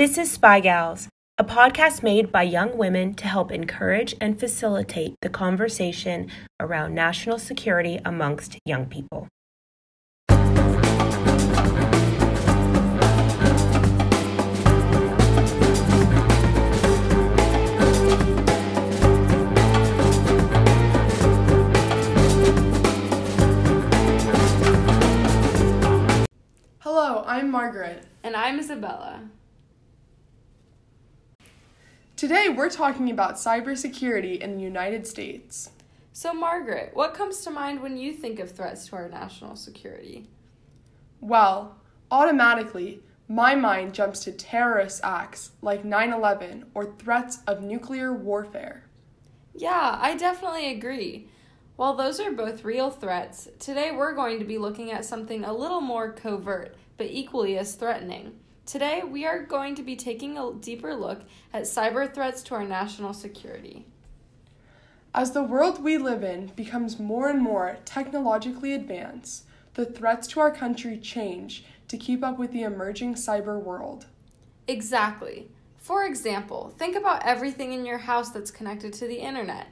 This is Spy Gals, a podcast made by young women to help encourage and facilitate the conversation around national security amongst young people. Hello, I'm Margaret. And I'm Isabella. Today we're talking about cybersecurity in the United States. So, Margaret, what comes to mind when you think of threats to our national security? Well, automatically, my mind jumps to terrorist acts like 9 11 or threats of nuclear warfare. Yeah, I definitely agree. While those are both real threats, today we're going to be looking at something a little more covert, but equally as threatening. Today, we are going to be taking a deeper look at cyber threats to our national security. As the world we live in becomes more and more technologically advanced, the threats to our country change to keep up with the emerging cyber world. Exactly. For example, think about everything in your house that's connected to the internet.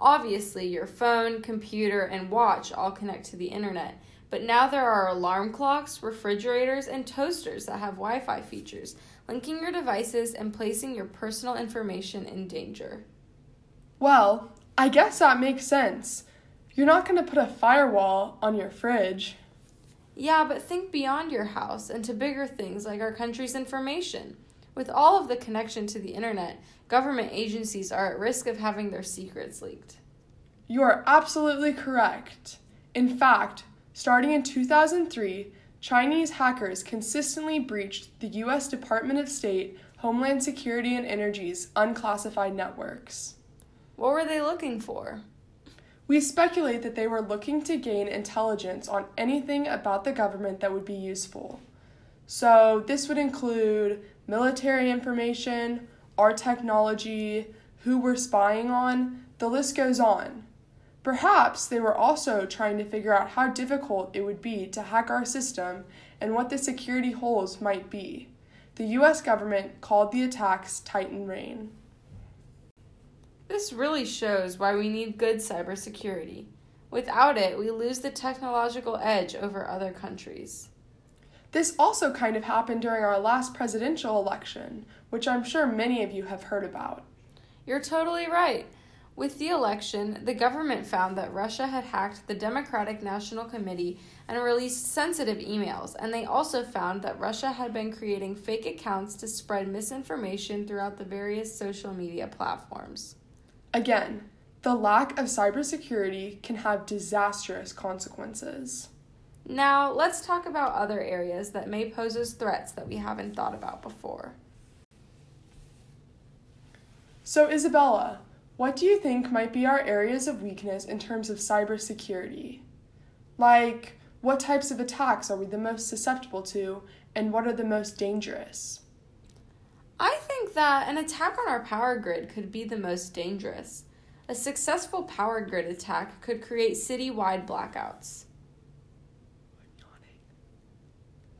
Obviously, your phone, computer, and watch all connect to the internet, but now there are alarm clocks, refrigerators, and toasters that have Wi Fi features, linking your devices and placing your personal information in danger. Well, I guess that makes sense. You're not going to put a firewall on your fridge. Yeah, but think beyond your house and to bigger things like our country's information. With all of the connection to the internet, government agencies are at risk of having their secrets leaked. You are absolutely correct. In fact, starting in 2003, Chinese hackers consistently breached the U.S. Department of State, Homeland Security, and Energy's unclassified networks. What were they looking for? We speculate that they were looking to gain intelligence on anything about the government that would be useful. So, this would include military information, our technology, who we're spying on, the list goes on. Perhaps they were also trying to figure out how difficult it would be to hack our system and what the security holes might be. The US government called the attacks Titan Rain. This really shows why we need good cybersecurity. Without it, we lose the technological edge over other countries. This also kind of happened during our last presidential election, which I'm sure many of you have heard about. You're totally right. With the election, the government found that Russia had hacked the Democratic National Committee and released sensitive emails, and they also found that Russia had been creating fake accounts to spread misinformation throughout the various social media platforms. Again, the lack of cybersecurity can have disastrous consequences. Now, let's talk about other areas that may pose as threats that we haven't thought about before. So, Isabella, what do you think might be our areas of weakness in terms of cybersecurity? Like, what types of attacks are we the most susceptible to, and what are the most dangerous? I think that an attack on our power grid could be the most dangerous. A successful power grid attack could create citywide blackouts.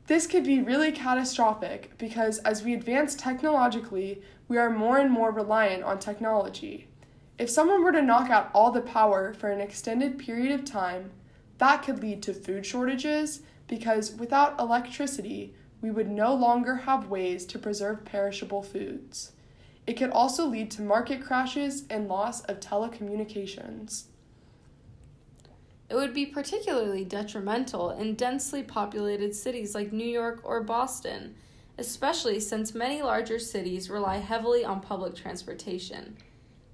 This could be really catastrophic because as we advance technologically, we are more and more reliant on technology. If someone were to knock out all the power for an extended period of time, that could lead to food shortages because without electricity, we would no longer have ways to preserve perishable foods. It could also lead to market crashes and loss of telecommunications. It would be particularly detrimental in densely populated cities like New York or Boston, especially since many larger cities rely heavily on public transportation.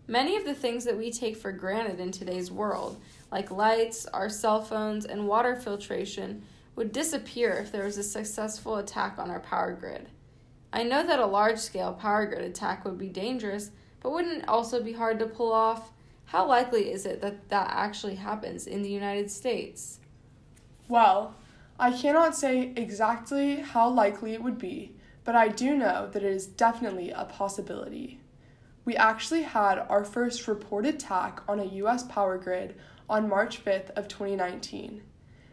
Many of the things that we take for granted in today's world, like lights, our cell phones, and water filtration, would disappear if there was a successful attack on our power grid. I know that a large scale power grid attack would be dangerous, but wouldn't it also be hard to pull off? How likely is it that that actually happens in the United States? Well, I cannot say exactly how likely it would be, but I do know that it is definitely a possibility. We actually had our first reported attack on a US power grid on March 5th of 2019.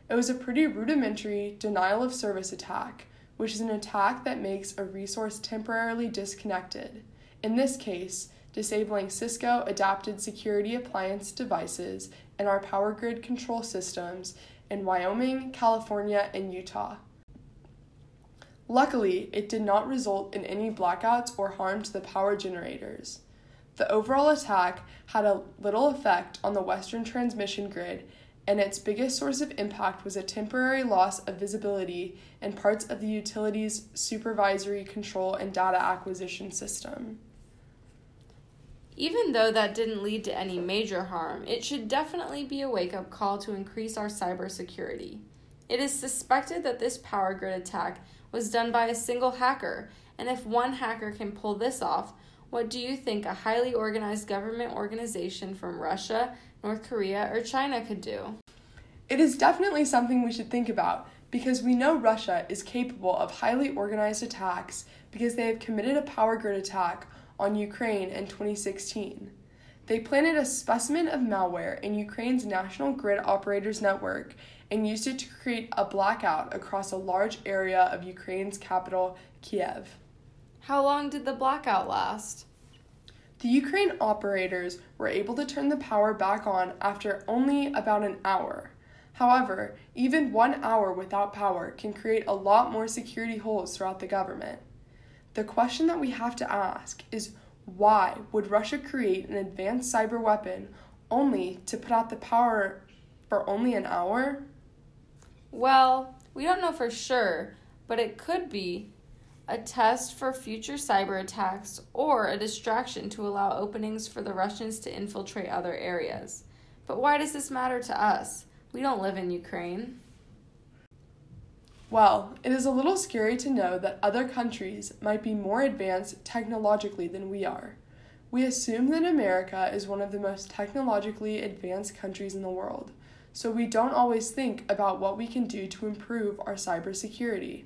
It was a pretty rudimentary denial of service attack which is an attack that makes a resource temporarily disconnected. In this case, disabling Cisco adaptive security appliance devices in our power grid control systems in Wyoming, California, and Utah. Luckily, it did not result in any blackouts or harm to the power generators. The overall attack had a little effect on the Western transmission grid, and its biggest source of impact was a temporary loss of visibility in parts of the utility's supervisory control and data acquisition system. Even though that didn't lead to any major harm, it should definitely be a wake up call to increase our cybersecurity. It is suspected that this power grid attack was done by a single hacker, and if one hacker can pull this off, what do you think a highly organized government organization from Russia, North Korea, or China could do? It is definitely something we should think about because we know Russia is capable of highly organized attacks because they have committed a power grid attack on Ukraine in 2016. They planted a specimen of malware in Ukraine's national grid operators network and used it to create a blackout across a large area of Ukraine's capital, Kiev. How long did the blackout last? The Ukraine operators were able to turn the power back on after only about an hour. However, even one hour without power can create a lot more security holes throughout the government. The question that we have to ask is why would Russia create an advanced cyber weapon only to put out the power for only an hour? Well, we don't know for sure, but it could be a test for future cyber attacks or a distraction to allow openings for the Russians to infiltrate other areas. But why does this matter to us? We don't live in Ukraine. Well, it is a little scary to know that other countries might be more advanced technologically than we are. We assume that America is one of the most technologically advanced countries in the world, so we don't always think about what we can do to improve our cybersecurity.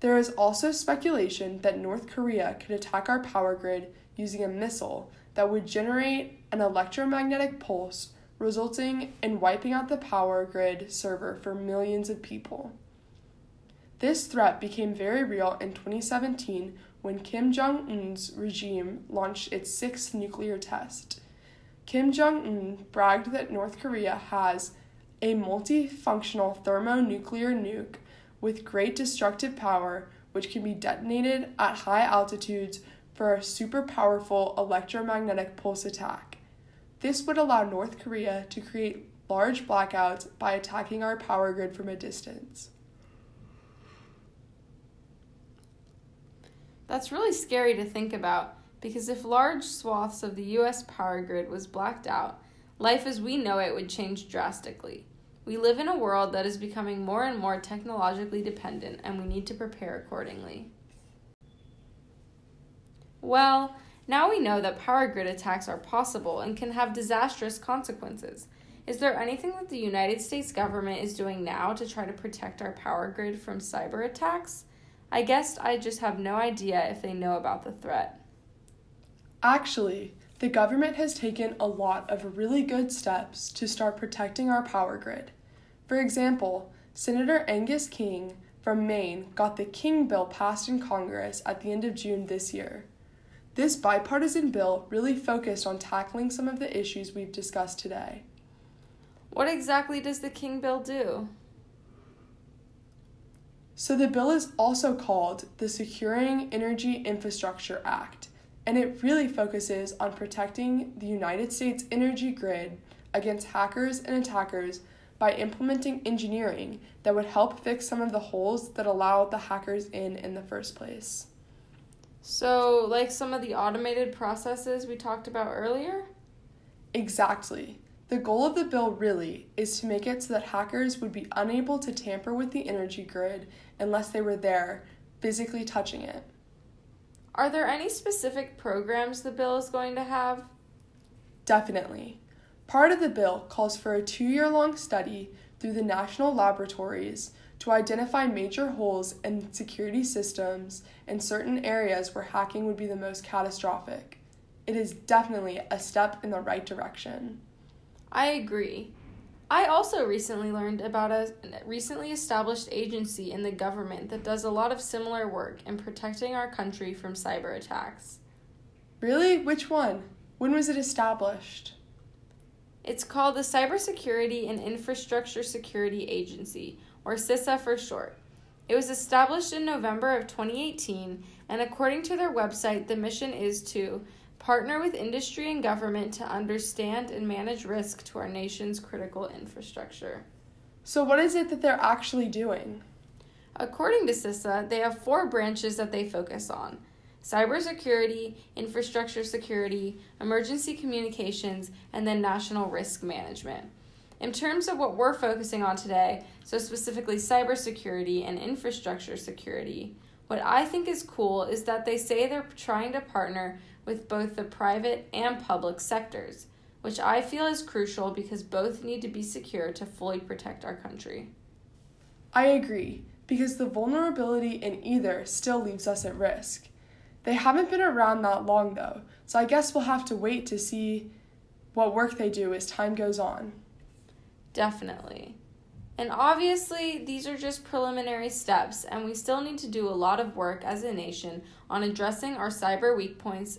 There is also speculation that North Korea could attack our power grid using a missile that would generate an electromagnetic pulse, resulting in wiping out the power grid server for millions of people. This threat became very real in 2017 when Kim Jong un's regime launched its sixth nuclear test. Kim Jong un bragged that North Korea has a multifunctional thermonuclear nuke with great destructive power, which can be detonated at high altitudes for a super powerful electromagnetic pulse attack. This would allow North Korea to create large blackouts by attacking our power grid from a distance. That's really scary to think about because if large swaths of the US power grid was blacked out, life as we know it would change drastically. We live in a world that is becoming more and more technologically dependent, and we need to prepare accordingly. Well, now we know that power grid attacks are possible and can have disastrous consequences. Is there anything that the United States government is doing now to try to protect our power grid from cyber attacks? I guess I just have no idea if they know about the threat. Actually, the government has taken a lot of really good steps to start protecting our power grid. For example, Senator Angus King from Maine got the King Bill passed in Congress at the end of June this year. This bipartisan bill really focused on tackling some of the issues we've discussed today. What exactly does the King Bill do? So, the bill is also called the Securing Energy Infrastructure Act, and it really focuses on protecting the United States energy grid against hackers and attackers by implementing engineering that would help fix some of the holes that allowed the hackers in in the first place. So, like some of the automated processes we talked about earlier? Exactly. The goal of the bill really is to make it so that hackers would be unable to tamper with the energy grid unless they were there, physically touching it. Are there any specific programs the bill is going to have? Definitely. Part of the bill calls for a two year long study through the national laboratories to identify major holes in security systems in certain areas where hacking would be the most catastrophic. It is definitely a step in the right direction. I agree. I also recently learned about a recently established agency in the government that does a lot of similar work in protecting our country from cyber attacks. Really? Which one? When was it established? It's called the Cybersecurity and Infrastructure Security Agency, or CISA for short. It was established in November of 2018, and according to their website, the mission is to partner with industry and government to understand and manage risk to our nation's critical infrastructure. So, what is it that they're actually doing? According to CISA, they have four branches that they focus on cybersecurity, infrastructure security, emergency communications, and then national risk management. In terms of what we're focusing on today, so specifically cybersecurity and infrastructure security, what I think is cool is that they say they're trying to partner with both the private and public sectors, which I feel is crucial because both need to be secure to fully protect our country. I agree, because the vulnerability in either still leaves us at risk. They haven't been around that long though, so I guess we'll have to wait to see what work they do as time goes on. Definitely. And obviously, these are just preliminary steps, and we still need to do a lot of work as a nation on addressing our cyber weak points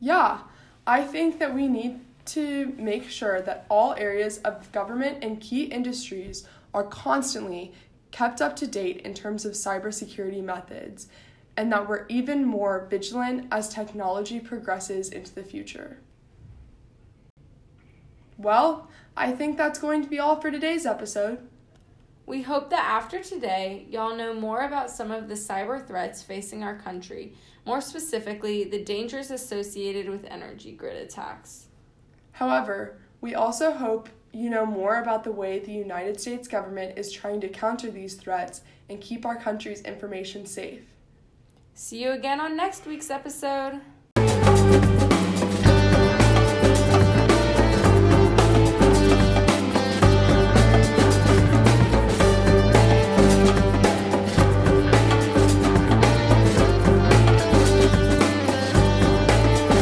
yeah, I think that we need to make sure that all areas of government and key industries are constantly kept up to date in terms of cybersecurity methods, and that we're even more vigilant as technology progresses into the future. Well, I think that's going to be all for today's episode. We hope that after today, y'all know more about some of the cyber threats facing our country, more specifically, the dangers associated with energy grid attacks. However, we also hope you know more about the way the United States government is trying to counter these threats and keep our country's information safe. See you again on next week's episode.